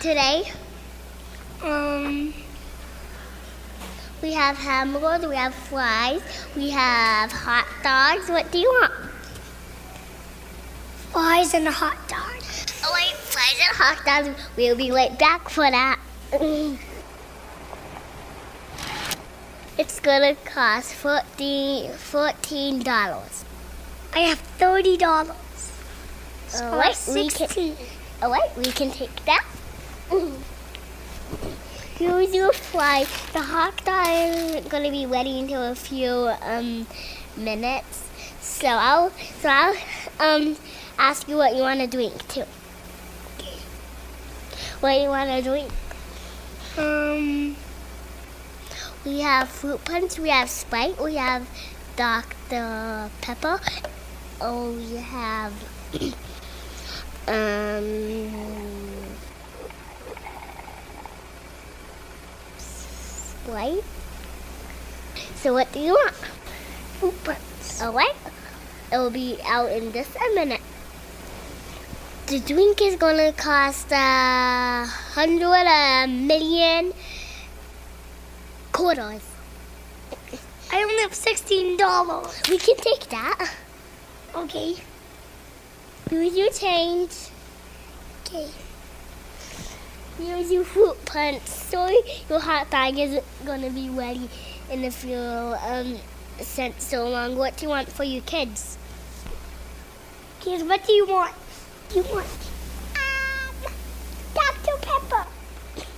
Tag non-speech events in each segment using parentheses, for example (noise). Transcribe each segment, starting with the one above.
today? Um, We have hamburgers, we have fries, we have hot dogs. What do you want? fries and a hot dog. Oh, wait, fries and hot dogs. We'll be right back for that. (laughs) It's gonna cost $14, $14. I have thirty dollars. Oh, wait, we can, oh, wait, we can take that. Here's your fly. The hot dog isn't gonna be ready until a few um, minutes. So I'll, so I'll um, ask you what you want to drink too. What you want to drink? Um, We have fruit punch, we have Sprite, we have Dr. Pepper, oh, we have (clears throat) um, Sprite. So what do you want? All right. It will be out in just a minute. The drink is gonna cost a hundred a million quarters. (laughs) I only have sixteen dollars. We can take that. Okay. Here's your change. Okay. Here's your punch. Sorry, your hot dog isn't gonna be ready in a few um sent so long. What do you want for your kids? Kids, what do you want? You want? Um, Dr. Pepper.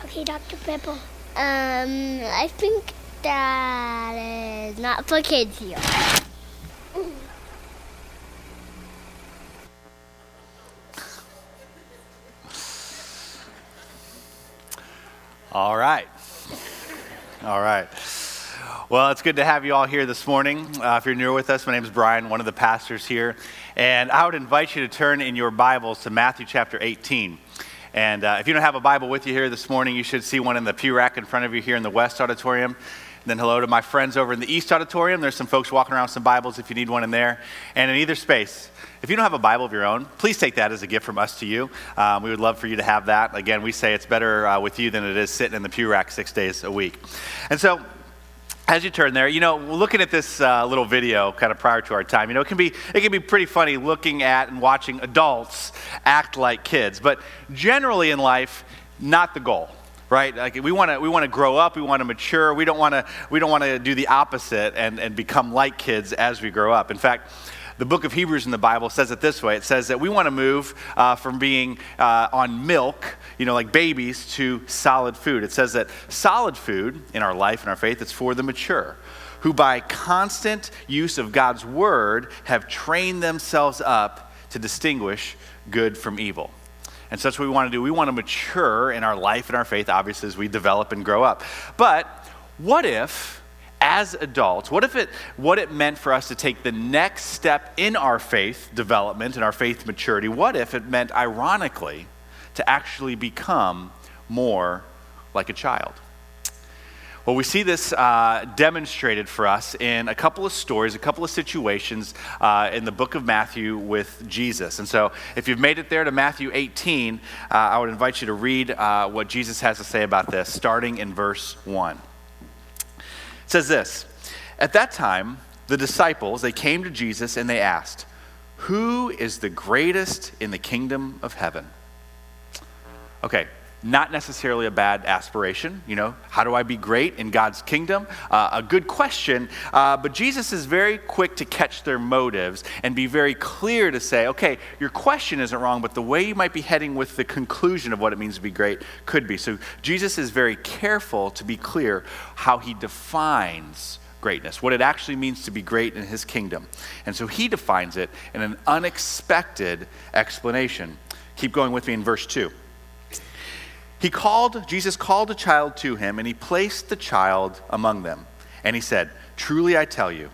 Okay, Dr. Pepper. Um, I think that is not for kids here. All right. All right. Well, it's good to have you all here this morning. Uh, if you're new with us, my name is Brian, one of the pastors here. And I would invite you to turn in your Bibles to Matthew chapter 18. And uh, if you don't have a Bible with you here this morning, you should see one in the pew rack in front of you here in the West Auditorium. Then hello to my friends over in the East Auditorium. There's some folks walking around with some Bibles if you need one in there. And in either space, if you don't have a Bible of your own, please take that as a gift from us to you. Um, we would love for you to have that. Again, we say it's better uh, with you than it is sitting in the pew rack six days a week. And so, as you turn there, you know, looking at this uh, little video kind of prior to our time, you know, it can be it can be pretty funny looking at and watching adults act like kids. But generally in life, not the goal right? Like we want to we want to grow up, we want to mature. We don't want to we don't want to do the opposite and and become like kids as we grow up. In fact. The book of Hebrews in the Bible says it this way. It says that we want to move uh, from being uh, on milk, you know, like babies, to solid food. It says that solid food in our life and our faith is for the mature, who by constant use of God's word have trained themselves up to distinguish good from evil. And so that's what we want to do. We want to mature in our life and our faith, obviously, as we develop and grow up. But what if, as adults, what if it what it meant for us to take the next step in our faith development and our faith maturity? What if it meant, ironically, to actually become more like a child? Well, we see this uh, demonstrated for us in a couple of stories, a couple of situations uh, in the book of Matthew with Jesus. And so, if you've made it there to Matthew 18, uh, I would invite you to read uh, what Jesus has to say about this, starting in verse 1. It says this At that time, the disciples, they came to Jesus and they asked, Who is the greatest in the kingdom of heaven? Okay, not necessarily a bad aspiration. You know, how do I be great in God's kingdom? Uh, a good question, uh, but Jesus is very quick to catch their motives and be very clear to say, okay, your question isn't wrong, but the way you might be heading with the conclusion of what it means to be great could be. So Jesus is very careful to be clear how he defines greatness, what it actually means to be great in his kingdom. And so he defines it in an unexpected explanation. Keep going with me in verse 2. He called, Jesus called a child to him, and he placed the child among them. And he said, Truly I tell you,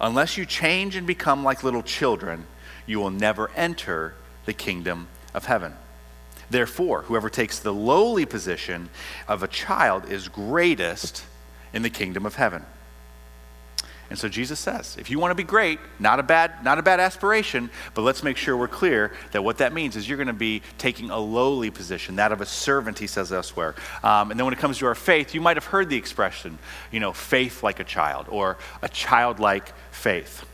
unless you change and become like little children, you will never enter the kingdom of heaven. Therefore, whoever takes the lowly position of a child is greatest in the kingdom of heaven. And so Jesus says, if you want to be great, not a bad, not a bad aspiration, but let's make sure we're clear that what that means is you're going to be taking a lowly position, that of a servant, he says elsewhere. Um, and then when it comes to our faith, you might have heard the expression, you know, faith like a child or a childlike faith.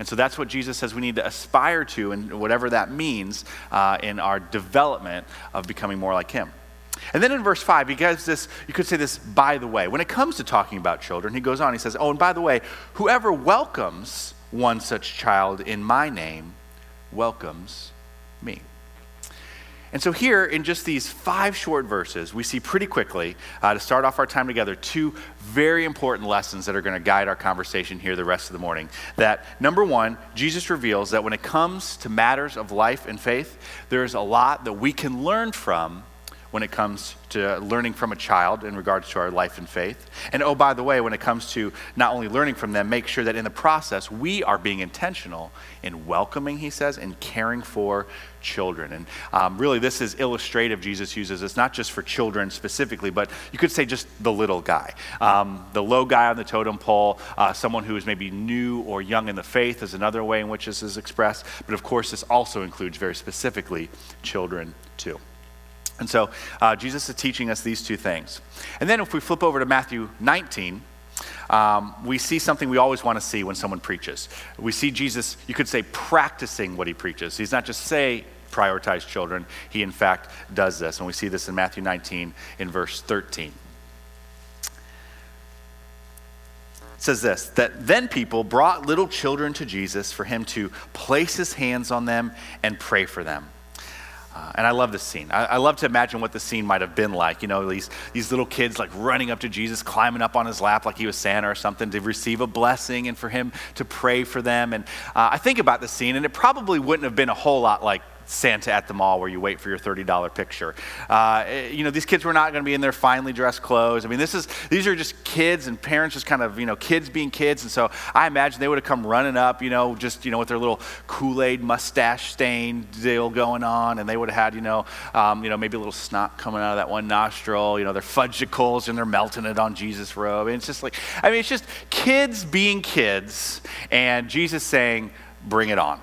And so that's what Jesus says we need to aspire to, and whatever that means uh, in our development of becoming more like him. And then in verse 5, he gives this, you could say this, by the way. When it comes to talking about children, he goes on, he says, Oh, and by the way, whoever welcomes one such child in my name welcomes me. And so, here in just these five short verses, we see pretty quickly, uh, to start off our time together, two very important lessons that are going to guide our conversation here the rest of the morning. That number one, Jesus reveals that when it comes to matters of life and faith, there's a lot that we can learn from when it comes to learning from a child in regards to our life and faith. And oh, by the way, when it comes to not only learning from them, make sure that in the process we are being intentional in welcoming, he says, and caring for children. And um, really, this is illustrative, Jesus uses. It's not just for children specifically, but you could say just the little guy. Um, the low guy on the totem pole, uh, someone who is maybe new or young in the faith, is another way in which this is expressed. But of course, this also includes very specifically children, too. And so uh, Jesus is teaching us these two things. And then if we flip over to Matthew 19, um, we see something we always want to see when someone preaches. We see Jesus, you could say, practicing what he preaches. He's not just say, prioritize children. He, in fact, does this. And we see this in Matthew 19 in verse 13. It says this that then people brought little children to Jesus for him to place his hands on them and pray for them. Uh, and I love this scene. I, I, love to imagine what the scene might have been like. You know, these, these little kids like running up to Jesus, climbing up on his lap like he was Santa or something to receive a blessing and for him to pray for them. And uh, I think about the scene, and it probably wouldn't have been a whole lot like Santa at the mall where you wait for your $30 picture. Uh, you know, these kids were not going to be in their finely dressed clothes. I mean, this is, these are just kids and parents just kind of, you know, kids being kids. And so I imagine they would have come running up, you know, just, you know, with their little Kool-Aid mustache stain deal going on. And they would have had, you know, um, you know, maybe a little snot coming out of that one nostril, you know, their Fudgsicles and they're melting it on Jesus' robe. And it's just like, I mean, it's just kids being kids and Jesus saying, bring it on.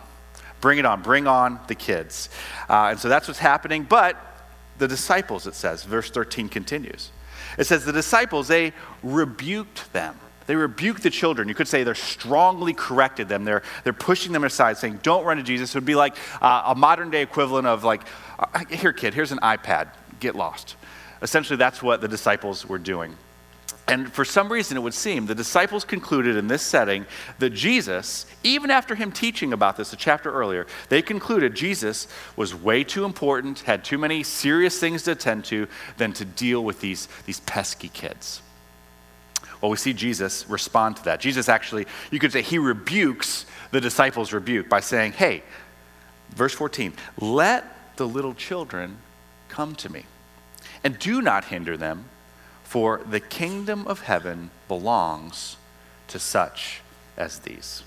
Bring it on. Bring on the kids. Uh, and so that's what's happening. But the disciples, it says, verse 13 continues. It says, the disciples, they rebuked them. They rebuked the children. You could say they're strongly corrected them. They're, they're pushing them aside, saying, Don't run to Jesus. It would be like uh, a modern day equivalent of, like, uh, here, kid, here's an iPad. Get lost. Essentially, that's what the disciples were doing. And for some reason, it would seem the disciples concluded in this setting that Jesus, even after him teaching about this a chapter earlier, they concluded Jesus was way too important, had too many serious things to attend to, than to deal with these, these pesky kids. Well, we see Jesus respond to that. Jesus actually, you could say, he rebukes the disciples' rebuke by saying, Hey, verse 14, let the little children come to me, and do not hinder them for the kingdom of heaven belongs to such as these.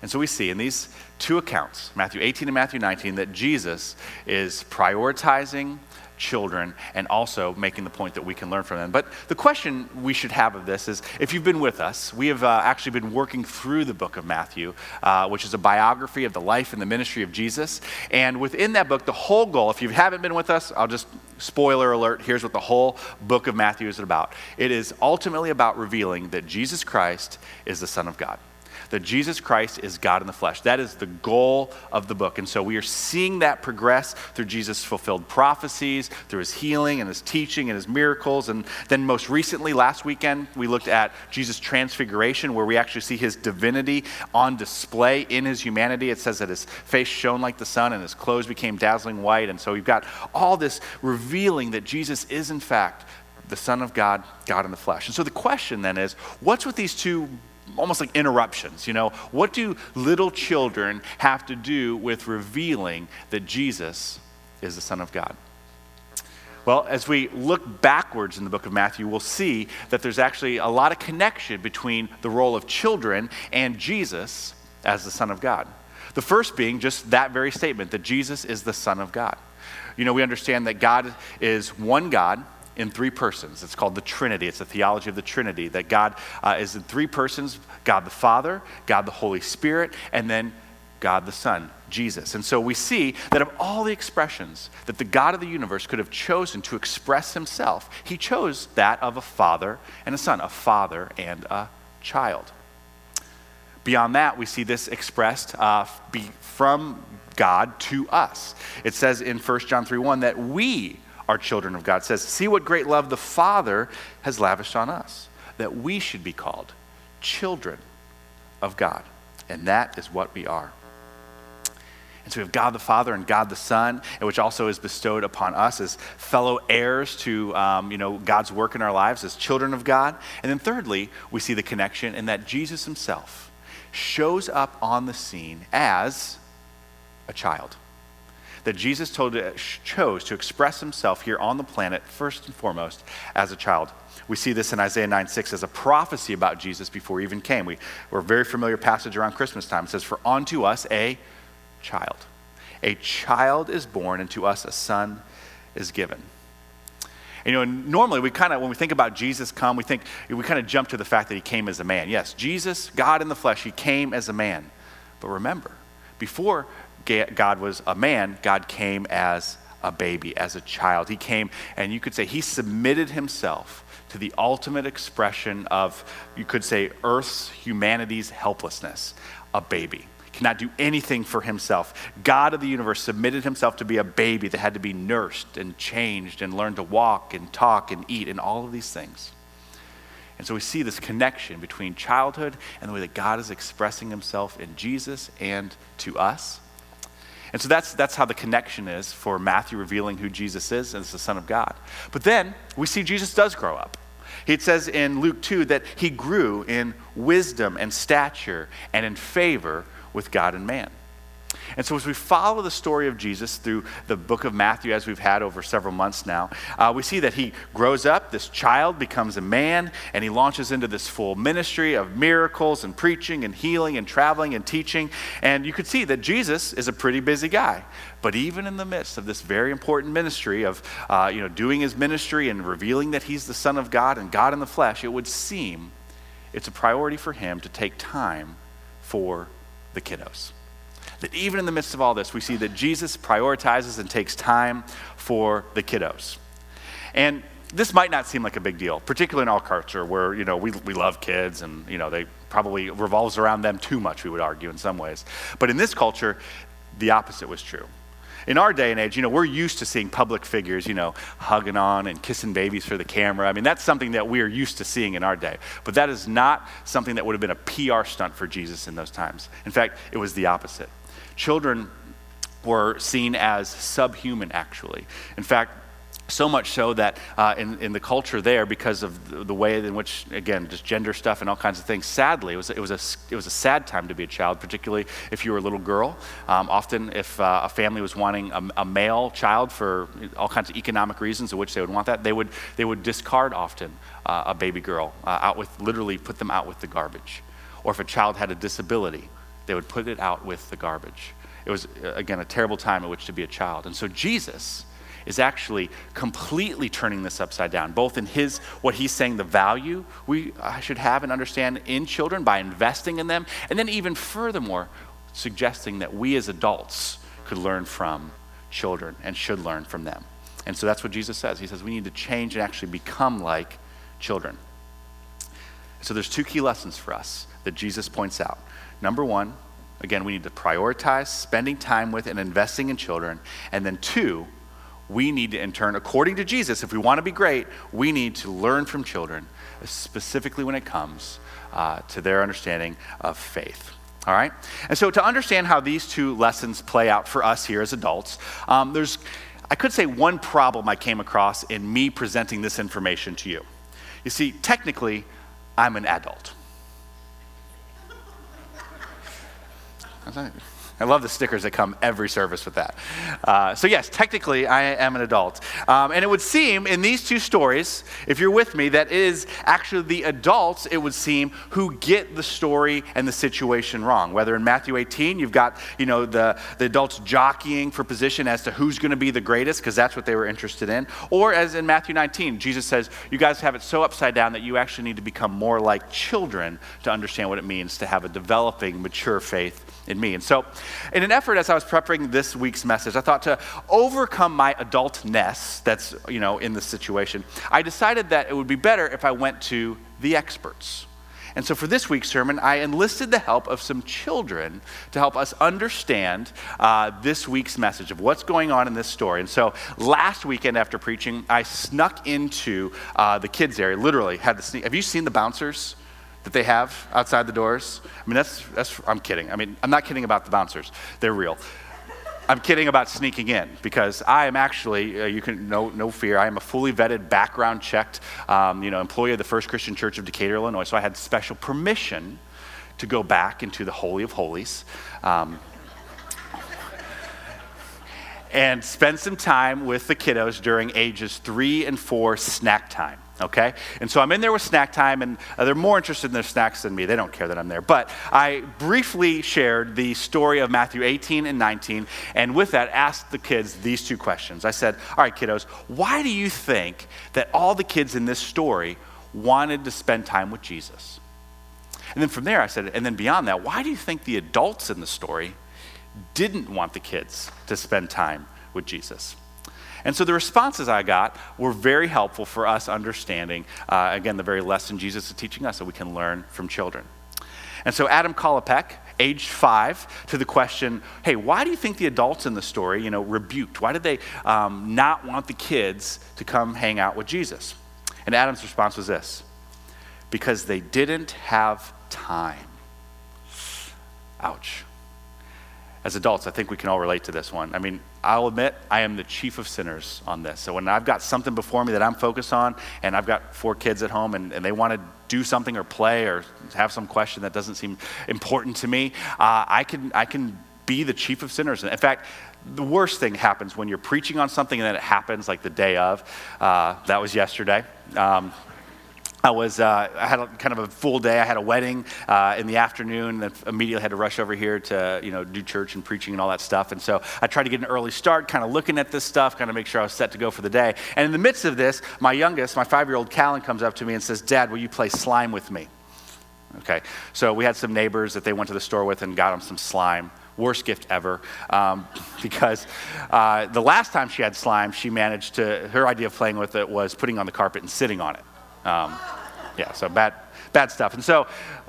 And so we see in these two accounts, Matthew 18 and Matthew 19, that Jesus is prioritizing children and also making the point that we can learn from them. But the question we should have of this is if you've been with us, we have uh, actually been working through the book of Matthew, uh, which is a biography of the life and the ministry of Jesus. And within that book, the whole goal, if you haven't been with us, I'll just spoiler alert here's what the whole book of Matthew is about it is ultimately about revealing that Jesus Christ is the Son of God that Jesus Christ is God in the flesh. That is the goal of the book. And so we are seeing that progress through Jesus' fulfilled prophecies, through his healing and his teaching and his miracles. And then most recently, last weekend, we looked at Jesus' transfiguration, where we actually see his divinity on display in his humanity. It says that his face shone like the sun and his clothes became dazzling white. And so we've got all this revealing that Jesus is, in fact, the Son of God, God in the flesh. And so the question then is what's with these two almost like interruptions. You know, what do little children have to do with revealing that Jesus is the Son of God? Well, as we look backwards in the book of Matthew, we'll see that there's actually a lot of connection between the role of children and Jesus as the Son of God. The first being just that very statement that Jesus is the Son of God. You know, we understand that God is one God in three persons. It's called the Trinity. It's a theology of the Trinity that God uh, is in three persons God the Father, God the Holy Spirit, and then God the Son, Jesus. And so we see that of all the expressions that the God of the universe could have chosen to express himself, he chose that of a father and a son, a father and a child. Beyond that, we see this expressed uh, from God to us. It says in 1 John 3 1 that we are children of God. Says, See what great love the Father has lavished on us, that we should be called children of God. And that is what we are. And so we have God the Father and God the Son, which also is bestowed upon us as fellow heirs to um, you know, God's work in our lives as children of God. And then thirdly, we see the connection in that Jesus himself shows up on the scene as a child. That Jesus told, uh, chose to express himself here on the planet, first and foremost, as a child. We see this in Isaiah 9 6 as a prophecy about Jesus before he even came. We, we're a very familiar passage around Christmas time. It says, For unto us a child. A child is born, and to us a son is given. You know, normally we kind of, when we think about Jesus come, we think, we kind of jump to the fact that he came as a man. Yes, Jesus, God in the flesh, he came as a man. But remember, before God was a man, God came as a baby, as a child. He came, and you could say he submitted himself to the ultimate expression of, you could say, Earth's, humanity's helplessness, a baby cannot do anything for himself. God of the universe submitted himself to be a baby that had to be nursed and changed and learn to walk and talk and eat and all of these things. And so we see this connection between childhood and the way that God is expressing himself in Jesus and to us. And so that's, that's how the connection is for Matthew revealing who Jesus is as the Son of God. But then we see Jesus does grow up. It says in Luke 2 that he grew in wisdom and stature and in favor with God and man. And so, as we follow the story of Jesus through the book of Matthew, as we've had over several months now, uh, we see that he grows up, this child becomes a man, and he launches into this full ministry of miracles and preaching and healing and traveling and teaching. And you could see that Jesus is a pretty busy guy. But even in the midst of this very important ministry of uh, you know, doing his ministry and revealing that he's the Son of God and God in the flesh, it would seem it's a priority for him to take time for the kiddos. That even in the midst of all this, we see that Jesus prioritizes and takes time for the kiddos. And this might not seem like a big deal, particularly in our culture where, you know, we, we love kids and, you know, they probably revolves around them too much, we would argue in some ways. But in this culture, the opposite was true in our day and age, you know, we're used to seeing public figures, you know, hugging on and kissing babies for the camera. I mean, that's something that we are used to seeing in our day. But that is not something that would have been a PR stunt for Jesus in those times. In fact, it was the opposite. Children were seen as subhuman, actually. In fact, so much so that uh, in, in the culture there, because of the, way in which, again, just gender stuff and all kinds of things, sadly, it was, it was, a, it was a sad time to be a child, particularly if you were a little girl. Um, often, if uh, a family was wanting a, a, male child for all kinds of economic reasons in which they would want that, they would, they would discard often uh, a baby girl uh, out with, literally put them out with the garbage. Or if a child had a disability, they would put it out with the garbage. It was, uh, again, a terrible time in which to be a child. And so Jesus is actually completely turning this upside down, both in his, what he's saying, the value we uh, should have and understand in children by investing in them, and then even furthermore, suggesting that we as adults could learn from children and should learn from them. And so that's what Jesus says. He says we need to change and actually become like children. So there's two key lessons for us that Jesus points out. Number one, again, we need to prioritize spending time with and investing in children. And then two, we need to, in turn, according to Jesus, if we want to be great, we need to learn from children, specifically when it comes uh, to their understanding of faith. All right? And so, to understand how these two lessons play out for us here as adults, um, there's, I could say, one problem I came across in me presenting this information to you. You see, technically, I'm an adult. I love the stickers that come every service with that. Uh, so, yes, technically, I am an adult. Um, and it would seem in these two stories, if you're with me, that it is actually the adults, it would seem, who get the story and the situation wrong. Whether in Matthew 18, you've got, you know, the, the adults jockeying for position as to who's going to be the greatest, because that's what they were interested in. Or as in Matthew 19, Jesus says, you guys have it so upside down that you actually need to become more like children to understand what it means to have a developing, mature faith in me. And so, in an effort as I was preparing this week's message, I thought to overcome my adultness that's, you know, in the situation, I decided that it would be better if I went to the experts. And so for this week's sermon, I enlisted the help of some children to help us understand uh, this week's message of what's going on in this story. And so last weekend after preaching, I snuck into uh, the kids' area, literally had to sneak. Have you seen the bouncers? That they have outside the doors. I mean, that's, that's, I'm kidding. I mean, I'm not kidding about the bouncers, they're real. I'm kidding about sneaking in because I am actually, uh, you can, no, no fear, I am a fully vetted, background checked, um, you know, employee of the First Christian Church of Decatur, Illinois. So I had special permission to go back into the Holy of Holies. Um, and spend some time with the kiddos during ages three and four snack time okay? And so I'm in there with snack time, and uh, they're more interested in their snacks than me. They don't care that I'm there. But I briefly shared the story of Matthew 18 and 19, and with that, asked the kids these two questions. I said, All right, kiddos, why do you think that all the kids in this story wanted to spend time with Jesus? And then from there, I said, and then beyond that, why do you think the adults in the story didn't want the kids to spend time with Jesus? And so the responses I got were very helpful for us understanding, uh, again, the very lesson Jesus is teaching us that we can learn from children. And so Adam Kolopek, age five, to the question, hey, why do you think the adults in the story, you know, rebuked? Why did they um, not want the kids to come hang out with Jesus? And Adam's response was this because they didn't have time. Ouch as adults, I think we can all relate to this one. I mean, I'll admit I am the chief of sinners on this. So when I've got something before me that I'm focused on, and I've got four kids at home and, and they want to do something or play or have some question that doesn't seem important to me, uh, I, can, I can be the chief of sinners. In fact, the worst thing happens when you're preaching on something and then it happens like the day of. Uh, that was yesterday. Um, I was uh, I had a, kind of a full day. I had a wedding uh, in the afternoon, and immediately had to rush over here to you know do church and preaching and all that stuff. And so I tried to get an early start, kind of looking at this stuff, kind of make sure I was set to go for the day. And in the midst of this, my youngest, my five-year-old Callan, comes up to me and says, "Dad, will you play slime with me?" Okay, so we had some neighbors that they went to the store with and got them some slime worst gift ever um, (laughs) because uh, the last time she had slime she managed to her idea of playing with it was putting on the carpet and sitting on it um, yeah, so bad, bad stuff. And so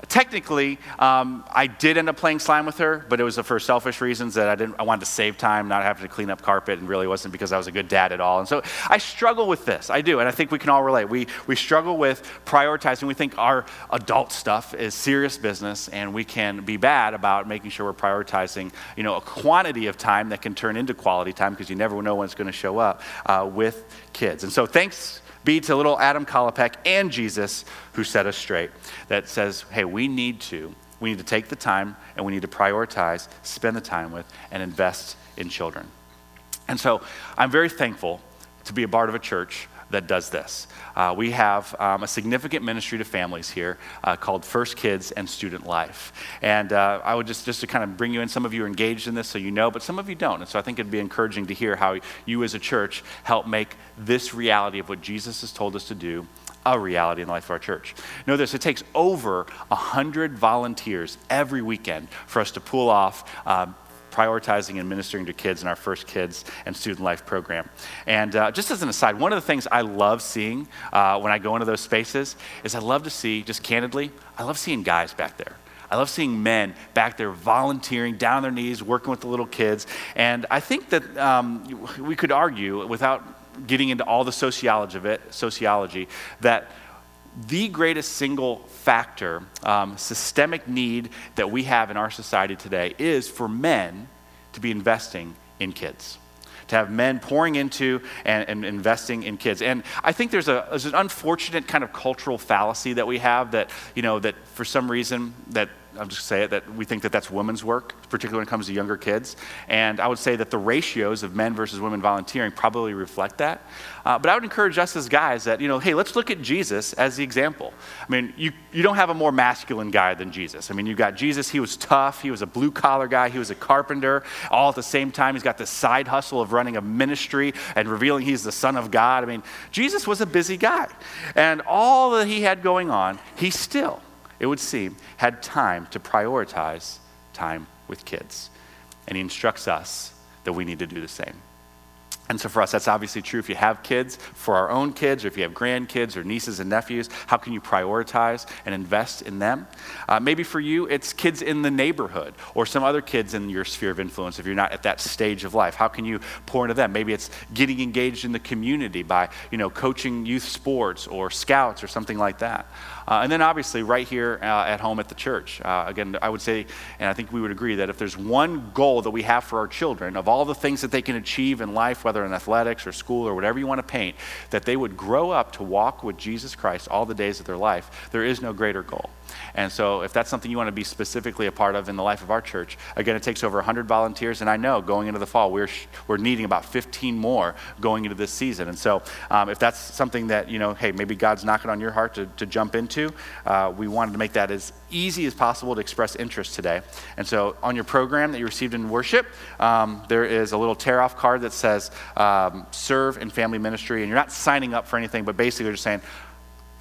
technically, um, I did end up playing slime with her, but it was for selfish reasons that I didn't. I wanted to save time, not having to clean up carpet, and really wasn't because I was a good dad at all. And so I struggle with this. I do, and I think we can all relate. We we struggle with prioritizing. We think our adult stuff is serious business, and we can be bad about making sure we're prioritizing, you know, a quantity of time that can turn into quality time because you never know when it's going to show up uh, with kids. And so thanks be to little Adam Kolopek and Jesus who set us straight. That says, hey, we need to. We need to take the time and we need to prioritize, spend the time with, and invest in children. And so I'm very thankful to be a part of a church that does this. Uh, we have um, a significant ministry to families here uh, called First Kids and Student Life. And uh, I would just, just to kind of bring you in, some of you are engaged in this so you know, but some of you don't. And so I think it'd be encouraging to hear how you as a church help make this reality of what Jesus has told us to do a reality in the life of our church. Know this, it takes over 100 volunteers every weekend for us to pull off um, prioritizing and ministering to kids in our first kids and student life program. And uh, just as an aside, one of the things I love seeing uh, when I go into those spaces is I love to see, just candidly, I love seeing guys back there. I love seeing men back there volunteering, down on their knees, working with the little kids. And I think that um, we could argue, without getting into all the sociology of it, sociology, that the greatest single factor, um, systemic need that we have in our society today is for men to be investing in kids. To have men pouring into and, and investing in kids. And I think there's, a, there's an unfortunate kind of cultural fallacy that we have that, you know, that for some reason that I'll just say it, that we think that that's women's work, particularly when it comes to younger kids. And I would say that the ratios of men versus women volunteering probably reflect that. Uh, but I would encourage us as guys that, you know, hey, let's look at Jesus as the example. I mean, you, you don't have a more masculine guy than Jesus. I mean, you got Jesus, he was tough, he was a blue collar guy, he was a carpenter. All at the same time, he's got this side hustle of running a ministry and revealing he's the Son of God. I mean, Jesus was a busy guy. And all that he had going on, he still, it would seem, had time to prioritize time with kids. And he instructs us that we need to do the same. And so for us, that's obviously true if you have kids, for our own kids, or if you have grandkids or nieces and nephews, how can you prioritize and invest in them? Uh, maybe for you, it's kids in the neighborhood or some other kids in your sphere of influence if you're not at that stage of life. How can you pour into them? Maybe it's getting engaged in the community by, you know, coaching youth sports or scouts or something like that. Uh, and then obviously, right here uh, at home at the church. Uh, again, I would say, and I think we would agree, that if there's one goal that we have for our children, of all the things that they can achieve in life, whether in athletics or school or whatever you want to paint, that they would grow up to walk with Jesus Christ all the days of their life, there is no greater goal. And so, if that's something you want to be specifically a part of in the life of our church, again, it takes over 100 volunteers. And I know going into the fall, we're, we're needing about 15 more going into this season. And so, um, if that's something that, you know, hey, maybe God's knocking on your heart to, to jump into, uh, we wanted to make that as easy as possible to express interest today. And so, on your program that you received in worship, um, there is a little tear off card that says um, serve in family ministry. And you're not signing up for anything, but basically, you're just saying,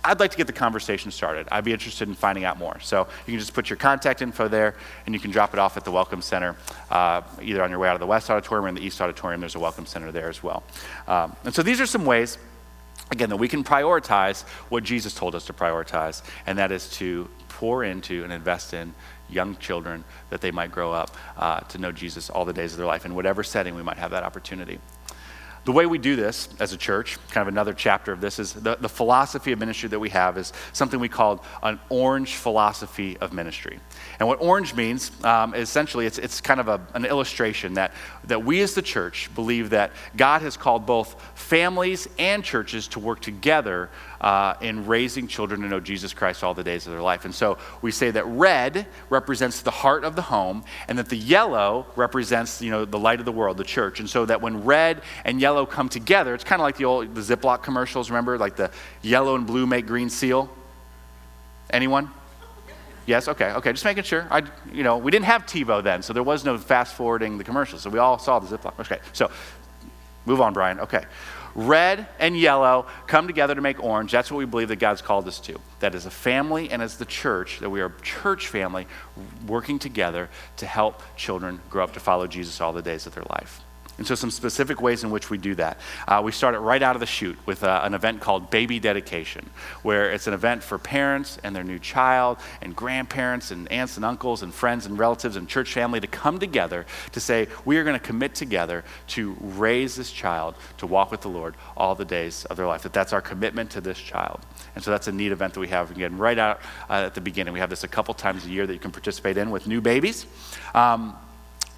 I'd like to get the conversation started. I'd be interested in finding out more. So you can just put your contact info there and you can drop it off at the Welcome Center, uh, either on your way out of the West Auditorium or in the East Auditorium. There's a Welcome Center there as well. Um, and so these are some ways, again, that we can prioritize what Jesus told us to prioritize, and that is to pour into and invest in young children that they might grow up uh, to know Jesus all the days of their life. In whatever setting we might have that opportunity. The way we do this as a church, kind of another chapter of this, is the, the philosophy of ministry that we have is something we call an orange philosophy of ministry. And what orange means, um, essentially, it's, it's kind of a, an illustration that, that we as the church believe that God has called both families and churches to work together uh, in raising children to know Jesus Christ all the days of their life. And so we say that red represents the heart of the home, and that the yellow represents you know the light of the world, the church. And so that when red and yellow come together, it's kind of like the old the Ziploc commercials. Remember, like the yellow and blue make green seal. Anyone? Yes, okay, okay, just making sure. I, you know, we didn't have TiVo then, so there was no fast forwarding the commercials. So we all saw the Ziploc. Okay, so move on, Brian. Okay. Red and yellow come together to make orange. That's what we believe that God's called us to. That as a family and as the church, that we are a church family working together to help children grow up to follow Jesus all the days of their life. And so, some specific ways in which we do that. Uh, we start it right out of the chute with uh, an event called Baby Dedication, where it's an event for parents and their new child, and grandparents, and aunts and uncles, and friends and relatives, and church family to come together to say, we are going to commit together to raise this child to walk with the Lord all the days of their life. That that's our commitment to this child. And so, that's a neat event that we have. Again, right out uh, at the beginning. We have this a couple times a year that you can participate in with new babies. Um,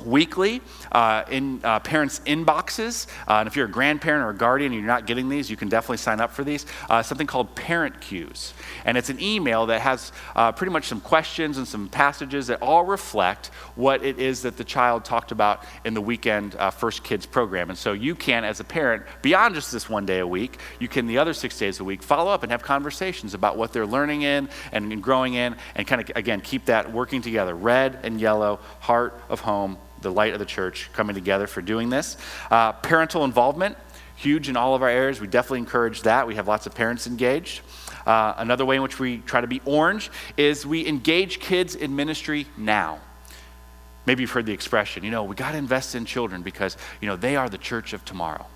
weekly uh, in uh, parents' inboxes. Uh, and if you're a grandparent or a guardian and you're not getting these, you can definitely sign up for these. Uh, something called Parent Cues. And it's an email that has uh, pretty much some questions and some passages that all reflect what it is that the child talked about in the weekend uh, First Kids program. And so you can, as a parent, beyond just this one day a week, you can the other six days a week follow up and have conversations about what they're learning in and, and growing in and kind of, again, keep that working together. Red and yellow, heart of home the light of the church coming together for doing this. Uh, parental involvement, huge in all of our areas. We definitely encourage that. We have lots of parents engaged. Uh, another way in which we try to be orange is we engage kids in ministry now. Maybe you've heard the expression, you know, we got to invest in children because, you know, they are the church of tomorrow.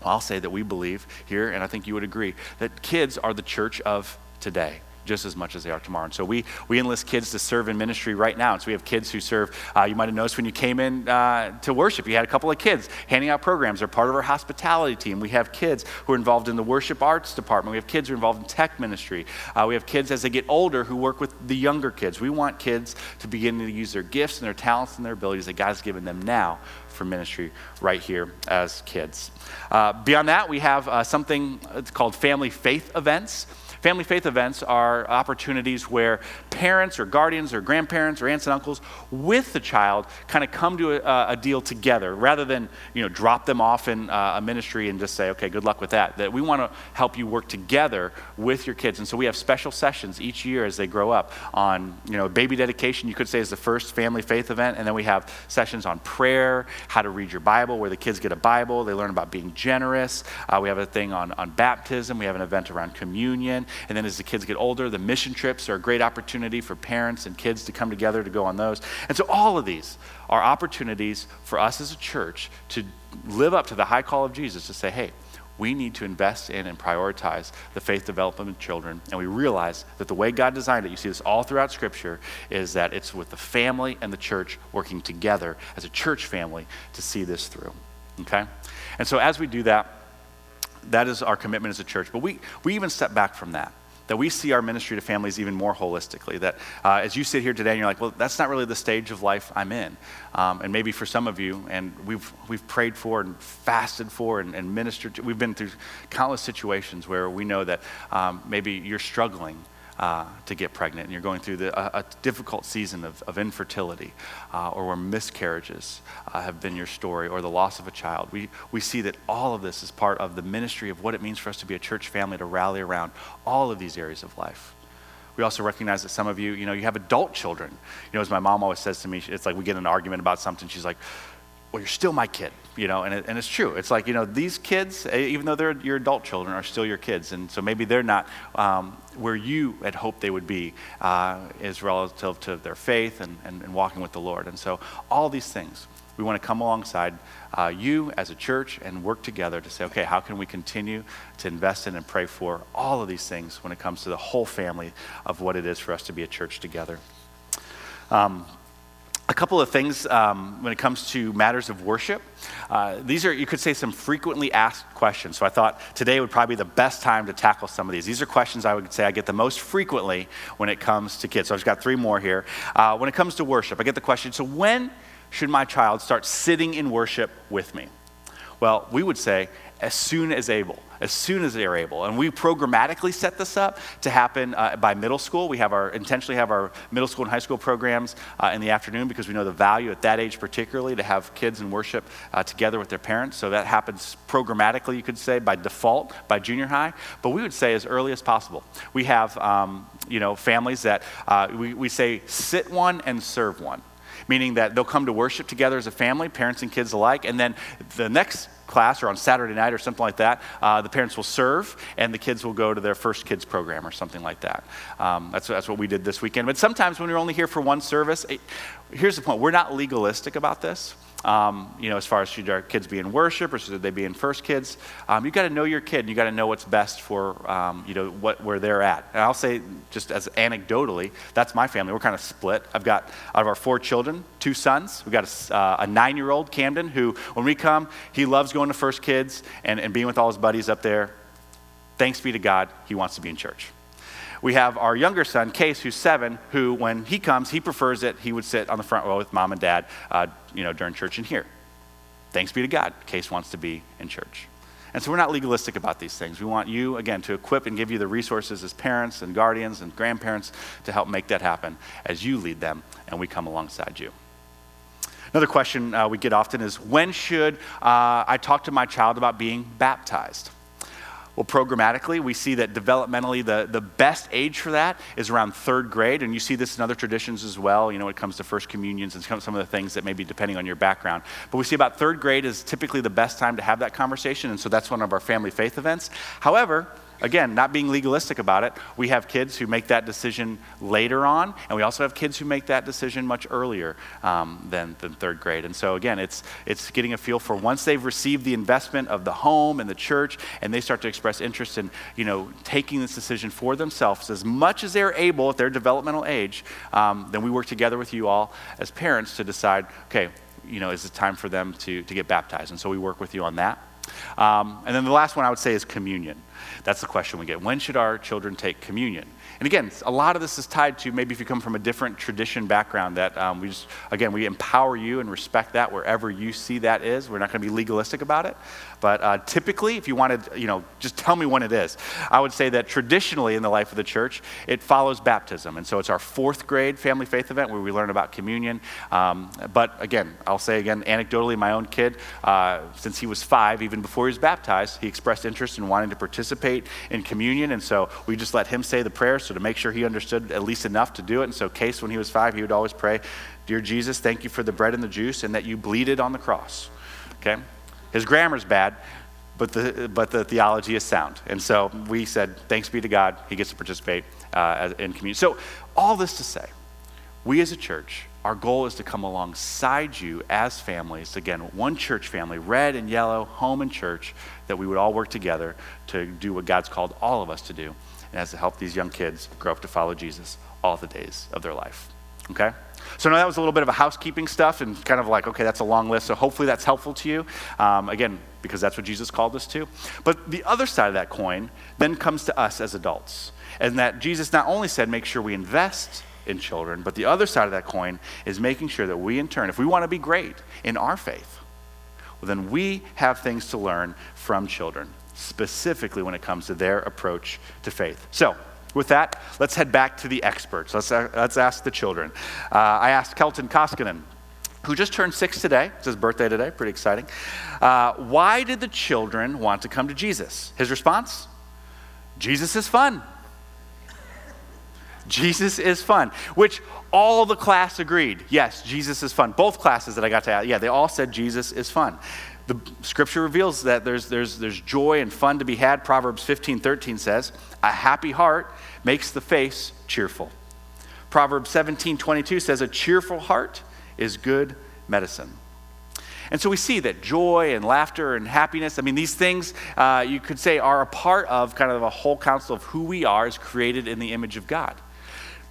Well, I'll say that we believe here, and I think you would agree, that kids are the church of today just as much as they are tomorrow. And so we, we enlist kids to serve in ministry right now. And so we have kids who serve. Uh, you might have noticed when you came in uh, to worship, you had a couple of kids handing out programs. They're part of our hospitality team. We have kids who are involved in the worship arts department. We have kids who are involved in tech ministry. Uh, we have kids as they get older who work with the younger kids. We want kids to begin to use their gifts and their talents and their abilities that God's given them now for ministry right here as kids. Uh, beyond that, we have uh, something it's called family faith events. Family faith events are opportunities where parents or guardians or grandparents or aunts and uncles with the child kind of come to a, a deal together rather than you know drop them off in uh, a ministry and just say, okay, good luck with that. That we want to help you work together with your kids. And so we have special sessions each year as they grow up on, you know, baby dedication, you could say is the first family faith event. And then we have sessions on prayer, how to read your Bible, where the kids get a Bible, they learn about being generous. Uh, we have a thing on, on baptism, we have an event around communion. And then as the kids get older, the mission trips are a great opportunity for parents and kids to come together to go on those. And so all of these are opportunities for us as a church to live up to the high call of Jesus to say, hey, we need to invest in and prioritize the faith development of children. And we realize that the way God designed it, you see this all throughout Scripture, is that it's with the family and the church working together as a church family to see this through. Okay? And so as we do that, that is our commitment as a church. But we, we even step back from that that we see our ministry to families even more holistically. That uh, as you sit here today and you're like, well, that's not really the stage of life I'm in. Um, and maybe for some of you, and we've, we've prayed for and fasted for and, and ministered to, we've been through countless situations where we know that um, maybe you're struggling uh, to get pregnant and you're going through the, a, a, difficult season of, of infertility uh, or where miscarriages uh, have been your story or the loss of a child, we, we see that all of this is part of the ministry of what it means for us to be a church family to rally around all of these areas of life. We also recognize that some of you, you know, you have adult children. You know, as my mom always says to me, it's like we get an argument about something. She's like, well, you're still my kid, you know, and, it, and it's true. It's like, you know, these kids, eh, even though they're your adult children, are still your kids. And so maybe they're not um, where you had hoped they would be uh, relative to their faith and, and, and, walking with the Lord. And so all these things, we want to come alongside uh, you as a church and work together to say, okay, how can we continue to invest in and pray for all of these things when it comes to the whole family of what it is for us to be a church together? Um, a couple of things um, when it comes to matters of worship. Uh, these are, you could say, some frequently asked questions. So I thought today would probably be the best time to tackle some of these. These are questions I would say I get the most frequently when it comes to kids. So I've just got three more here. Uh, when it comes to worship, I get the question so when should my child start sitting in worship with me? Well, we would say as soon as able, as soon as they're able. And we programmatically set this up to happen uh, by middle school. We have our intentionally have our middle school and high school programs uh, in the afternoon because we know the value at that age, particularly, to have kids in worship uh, together with their parents. So that happens programmatically, you could say, by default by junior high. But we would say as early as possible. We have um, you know families that uh, we, we say sit one and serve one meaning that they'll come to worship together as a family, parents and kids alike, and then the next class or on Saturday night or something like that, uh, the parents will serve and the kids will go to their first kids program or something like that. Um, that's, that's what we did this weekend. But sometimes when you're only here for one service, it, here's the point we're not legalistic about this. Um, you know, as far as should our kids be in worship or should they be in first kids, um, you got to know your kid and you got to know what's best for, um, you know, what, where they're at. And I'll say, just as anecdotally, that's my family. We're kind of split. I've got, out of our four children, two sons. We've got a, uh, a nine year old, Camden, who, when we come, he loves going to first kids and, and being with all his buddies up there. Thanks be to God, he wants to be in church. We have our younger son, Case, who's seven, who, when he comes, he prefers it. He would sit on the front row with mom and dad, uh, you know, during church and here. Thanks be to God, Case wants to be in church. And so we're not legalistic about these things. We want you, again, to equip and give you the resources as parents and guardians and grandparents to help make that happen as you lead them and we come alongside you. Another question uh, we get often is when should uh, I talk to my child about being baptized? Well, programmatically, we see that developmentally, the, the best age for that is around third grade. And you see this in other traditions as well, you know, when it comes to first communions and some of the things that may be depending on your background. But we see about third grade is typically the best time to have that conversation. And so that's one of our family faith events. However, again, not being legalistic about it, we have kids who make that decision later on, and we also have kids who make that decision much earlier um, than, than third grade. And so, again, it's, it's getting a feel for once they've received the investment of the home and the church, and they start to express interest in, you know, taking this decision for themselves as much as they're able at their developmental age, um, then we work together with you all as parents to decide, okay, you know, is it time for them to, to get baptized? And so we work with you on that. Um, and then the last one I would say is communion. That's the question we get. When should our children take communion? And again, a lot of this is tied to maybe if you come from a different tradition background, that um, we just, again, we empower you and respect that wherever you see that is. We're not going to be legalistic about it. But uh, typically, if you wanted, you know, just tell me when it is. I would say that traditionally in the life of the church, it follows baptism. And so it's our fourth grade family faith event where we learn about communion. Um, but again, I'll say again, anecdotally, my own kid, uh, since he was five, even before he was baptized, he expressed interest in wanting to participate in communion. And so we just let him say the prayer so to make sure he understood at least enough to do it. And so, Case, when he was five, he would always pray, Dear Jesus, thank you for the bread and the juice and that you bleeded on the cross. Okay? His grammar's bad, but the, but the theology is sound. And so we said, thanks be to God, he gets to participate uh, in community. So, all this to say, we as a church, our goal is to come alongside you as families, again, one church family, red and yellow, home and church, that we would all work together to do what God's called all of us to do, and as to help these young kids grow up to follow Jesus all the days of their life. Okay? So now that was a little bit of a housekeeping stuff and kind of like, okay, that's a long list. So hopefully that's helpful to you. Um, again, because that's what Jesus called us to. But the other side of that coin then comes to us as adults. And that Jesus not only said, make sure we invest in children, but the other side of that coin is making sure that we, in turn, if we want to be great in our faith, well, then we have things to learn from children, specifically when it comes to their approach to faith. So, with that, let's head back to the experts. Let's, uh, let's ask the children. Uh, I asked Kelton Koskinen, who just turned six today, it's his birthday today, pretty exciting. Uh, why did the children want to come to Jesus? His response? Jesus is fun. Jesus is fun, which all the class agreed. Yes, Jesus is fun. Both classes that I got to add, yeah, they all said Jesus is fun. The scripture reveals that there's, there's, there's joy and fun to be had. Proverbs 15 13 says, A happy heart makes the face cheerful. Proverbs 17 22 says, A cheerful heart is good medicine. And so we see that joy and laughter and happiness, I mean, these things uh, you could say are a part of kind of a whole counsel of who we are as created in the image of God.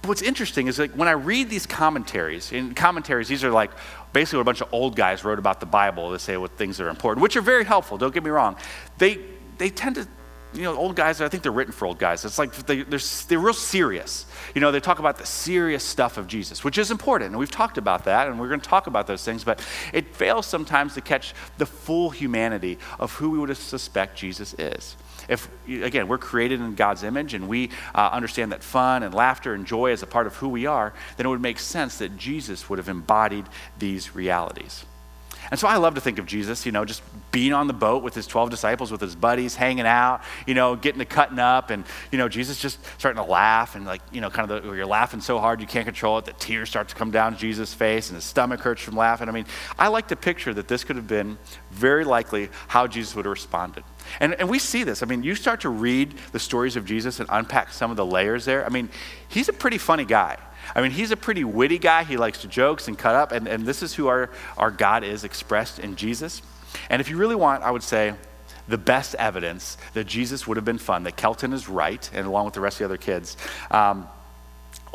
But what's interesting is like when I read these commentaries, in commentaries, these are like basically what a bunch of old guys wrote about the Bible to say what things are important, which are very helpful, don't get me wrong. They, they tend to you know, old guys, I think they're written for old guys. It's like they, they're, they're real serious. You know, they talk about the serious stuff of Jesus, which is important. And we've talked about that, and we're going to talk about those things, but it fails sometimes to catch the full humanity of who we would suspect Jesus is. If, again, we're created in God's image and we uh, understand that fun and laughter and joy is a part of who we are, then it would make sense that Jesus would have embodied these realities. And so I love to think of Jesus, you know, just being on the boat with his 12 disciples, with his buddies, hanging out, you know, getting to cutting up, and, you know, Jesus just starting to laugh, and like, you know, kind of the, you're laughing so hard you can't control it, the tears start to come down Jesus' face, and his stomach hurts from laughing. I mean, I like to picture that this could have been very likely how Jesus would have responded. And, and we see this. I mean, you start to read the stories of Jesus and unpack some of the layers there. I mean, he's a pretty funny guy. I mean, he's a pretty witty guy. He likes to jokes and cut up. And, and this is who our, our God is expressed in Jesus. And if you really want, I would say, the best evidence that Jesus would have been fun, that Kelton is right, and along with the rest of the other kids, um,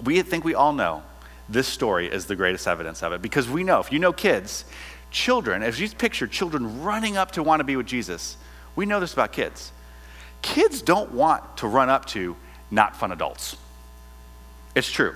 we think we all know this story is the greatest evidence of it. Because we know, if you know kids, children, as you picture children running up to want to be with Jesus, we know this about kids. Kids don't want to run up to not fun adults. It's true.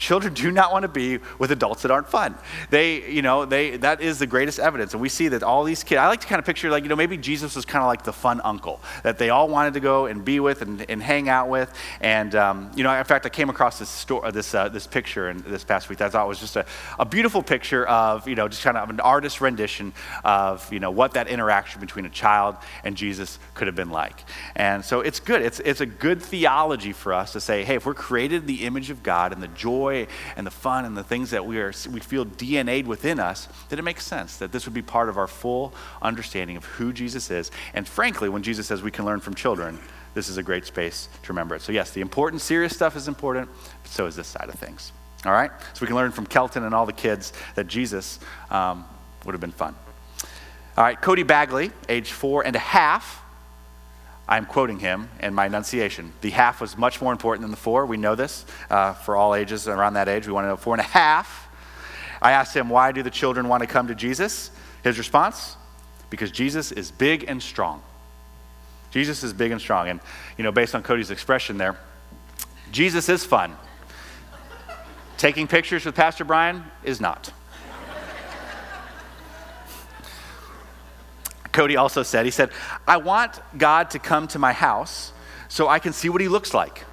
Children do not want to be with adults that aren't fun. They, you know, they, that is the greatest evidence. And we see that all these kids, I like to kind of picture like, you know, maybe Jesus was kind of like the fun uncle that they all wanted to go and be with and, and hang out with. And, um, you know, in fact, I came across this, story, this, uh, this picture in this past week that I thought was just a, a beautiful picture of, you know, just kind of an artist rendition of, you know, what that interaction between a child and Jesus could have been like. And so it's good. It's, it's a good theology for us to say, hey, if we're created in the image of God and the joy joy and the fun and the things that we, are, we feel DNA'd within us, that it makes sense that this would be part of our full understanding of who Jesus is. And frankly, when Jesus says we can learn from children, this is a great space to remember it. So, yes, the important, serious stuff is important, but so is this side of things. All right? So, we can learn from Kelton and all the kids that Jesus um, would have been fun. All right, Cody Bagley, age four and a half, I'm quoting him in my enunciation. The half was much more important than the four. We know this uh, for all ages around that age. We want to know four and a half. I asked him, Why do the children want to come to Jesus? His response, Because Jesus is big and strong. Jesus is big and strong. And, you know, based on Cody's expression there, Jesus is fun. Taking pictures with Pastor Brian is not. Cody also said, he said, I want God to come to my house so I can see what he looks like.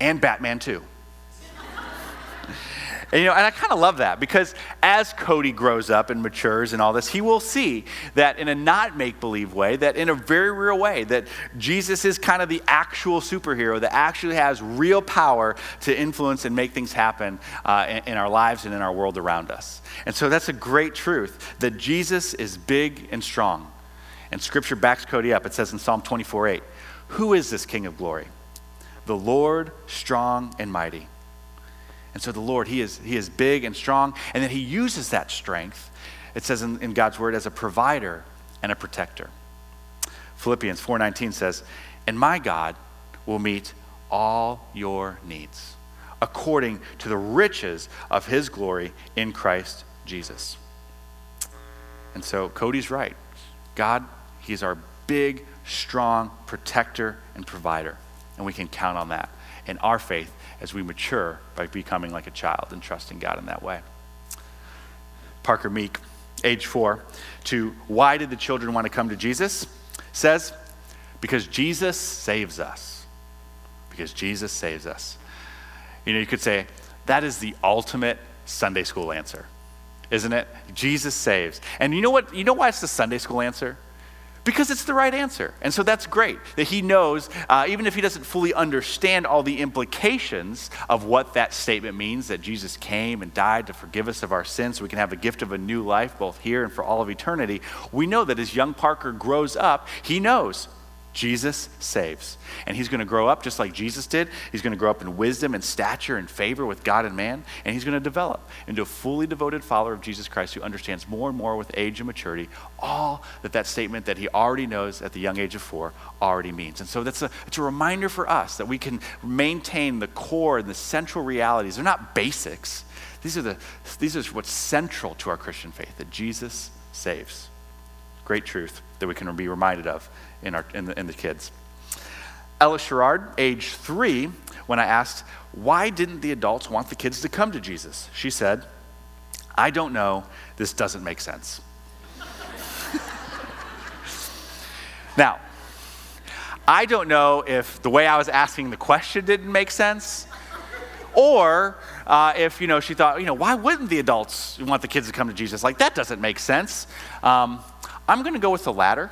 And Batman too. And, you know, and I kind of love that because as Cody grows up and matures and all this, he will see that in a not make believe way, that in a very real way, that Jesus is kind of the actual superhero that actually has real power to influence and make things happen uh, in, in our lives and in our world around us. And so that's a great truth that Jesus is big and strong. And scripture backs Cody up. It says in Psalm 24 8, Who is this King of glory? The Lord strong and mighty and so the Lord, he is, he is big and strong, and then He uses that strength, it says in, in God's word, as a provider and a protector. Philippians 4:19 says, "And my God will meet all your needs according to the riches of his glory in Christ Jesus." And so Cody's right. God, he's our big, strong protector and provider, and we can count on that. And our faith as we mature by becoming like a child and trusting God in that way. Parker Meek, age four, to why did the children want to come to Jesus? Says, because Jesus saves us. Because Jesus saves us. You know, you could say, that is the ultimate Sunday school answer, isn't it? Jesus saves. And you know what? You know why it's the Sunday school answer? Because it's the right answer. And so that's great that he knows, uh, even if he doesn't fully understand all the implications of what that statement means that Jesus came and died to forgive us of our sins so we can have the gift of a new life, both here and for all of eternity. We know that as young Parker grows up, he knows Jesus saves. And he's going to grow up just like Jesus did. He's going to grow up in wisdom and stature and favor with God and man. And he's going to develop into a fully devoted follower of Jesus Christ who understands more and more with age and maturity all that that statement that he already knows at the young age of four already means. And so that's a, it's a reminder for us that we can maintain the core and the central realities. They're not basics. These are, the, these are what's central to our Christian faith, that Jesus saves. Great truth that we can be reminded of in, our, in, the, in the kids. Ella Sherrard, age three, when I asked, why didn't the adults want the kids to come to Jesus? She said, I don't know. This doesn't make sense. (laughs) now, I don't know if the way I was asking the question didn't make sense, or uh, if you know she thought, you know, why wouldn't the adults want the kids to come to Jesus? Like that doesn't make sense. Um, I'm going to go with the latter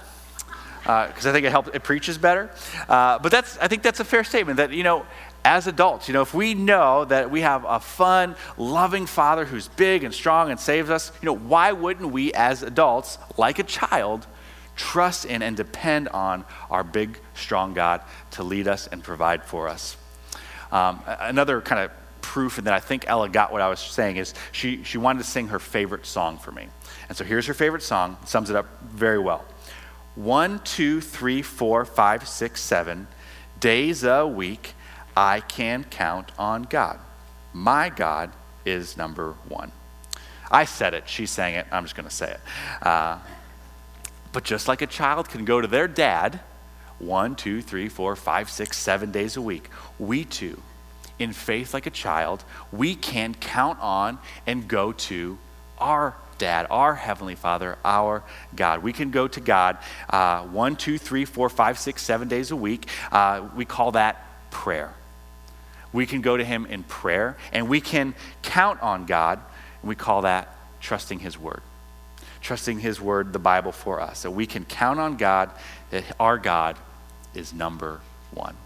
because uh, I think it helps, it preaches better. Uh, but that's, I think that's a fair statement that, you know, as adults, you know, if we know that we have a fun, loving Father who's big and strong and saves us, you know, why wouldn't we as adults, like a child, trust in and depend on our big, strong God to lead us and provide for us? Um, another kind of proof, and that I think Ella got what I was saying, is she, she wanted to sing her favorite song for me. And so here's her favorite song, sums it up very well. One, two, three, four, five, six, seven days a week, I can count on God. My God is number one. I said it, she sang it, I'm just going to say it. Uh, but just like a child can go to their dad one, two, three, four, five, six, seven days a week, we too, in faith like a child, we can count on and go to our Dad, our Heavenly Father, our God. We can go to God uh, one, two, three, four, five, six, seven days a week. Uh, we call that prayer. We can go to Him in prayer, and we can count on God, and we call that trusting His Word. Trusting His Word, the Bible, for us. So we can count on God, that our God is number one.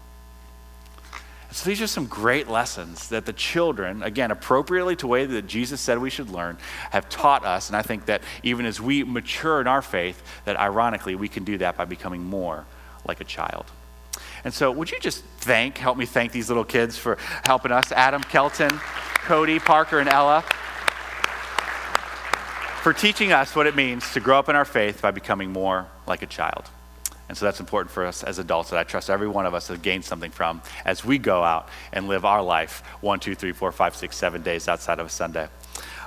So these are some great lessons that the children, again, appropriately to the way that Jesus said we should learn, have taught us. And I think that even as we mature in our faith, that ironically we can do that by becoming more like a child. And so would you just thank, help me thank these little kids for helping us, Adam, Kelton, Cody, Parker, and Ella, for teaching us what it means to grow up in our faith by becoming more like a child. And so that's important for us as adults that I trust every one of us to gain something from as we go out and live our life one, two, three, four, five, six, seven days outside of a Sunday.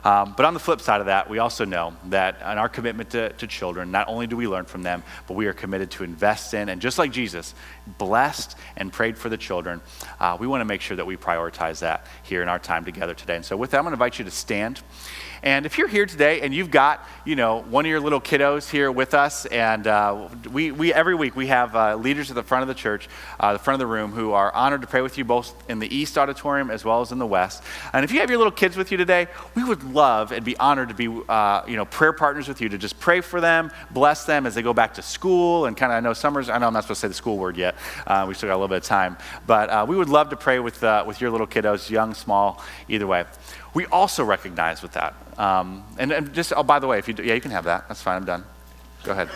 Um, but on the flip side of that, we also know that in our commitment to, to children, not only do we learn from them, but we are committed to invest in, and just like Jesus blessed and prayed for the children, uh, we want to make sure that we prioritize that here in our time together today. And so, with that, I'm going to invite you to stand. And if you're here today and you've got, you know, one of your little kiddos here with us, and uh, we, we every week we have uh, leaders at the front of the church, uh, the front of the room, who are honored to pray with you both in the East Auditorium as well as in the West. And if you have your little kids with you today, we would love and be honored to be, uh, you know, prayer partners with you to just pray for them, bless them as they go back to school, and kind of I know summers. I know I'm not supposed to say the school word yet. Uh, we still got a little bit of time, but uh, we would love to pray with with your little kiddos, young, small, either way. We also recognize with that um, and, and, just, oh, by the way, if you do, yeah, you can have that. That's fine. I'm done. Go ahead.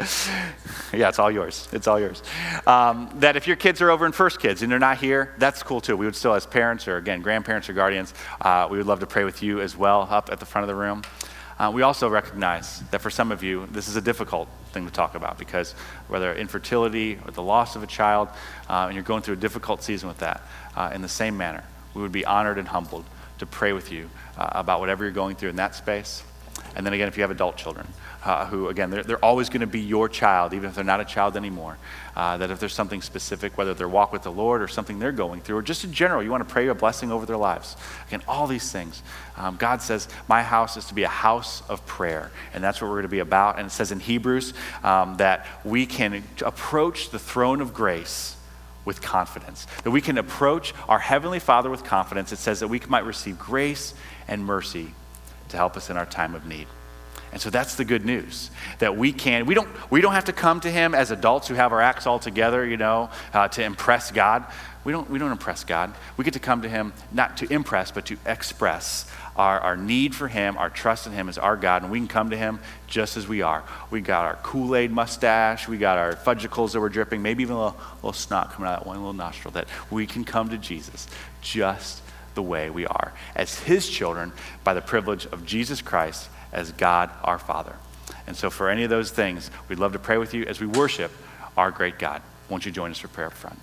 (laughs) yeah, it's all yours. It's all yours. Um, that if your kids are over in First Kids and they're not here, that's cool too. We would still, as parents or again, grandparents or guardians, uh, we would love to pray with you as well up at the front of the room. Uh, we also recognize that for some of you, this is a difficult thing to talk about because whether infertility or the loss of a child, uh, and you're going through a difficult season with that, uh, in the same manner, we would be honored and humbled to pray with you uh, about whatever you're going through in that space. And then again, if you have adult children, uh, who, again, they're, they're always going to be your child, even if they're not a child anymore. Uh, that if there's something specific, whether their walk with the Lord or something they're going through, or just in general, you want to pray a blessing over their lives. Again, all these things. Um, God says, My house is to be a house of prayer. And that's what we're going to be about. And it says in Hebrews um, that we can approach the throne of grace with confidence. That we can approach our Heavenly Father with confidence. It says that we might receive grace and mercy to help us in our time of need. And so that's the good news that we can. We don't. We don't have to come to Him as adults who have our acts all together, you know, uh, to impress God. We don't. We don't impress God. We get to come to Him not to impress, but to express our, our need for Him, our trust in Him as our God, and we can come to Him just as we are. We got our Kool Aid mustache, we got our Fudgsicles that were dripping, maybe even a little, little snot coming out of that one little nostril, that we can come to Jesus just the way we are, as His children, by the privilege of Jesus Christ as God our Father. And so, for any of those things, we'd love to pray with you as we worship our great God. Won't you join us for prayer up front?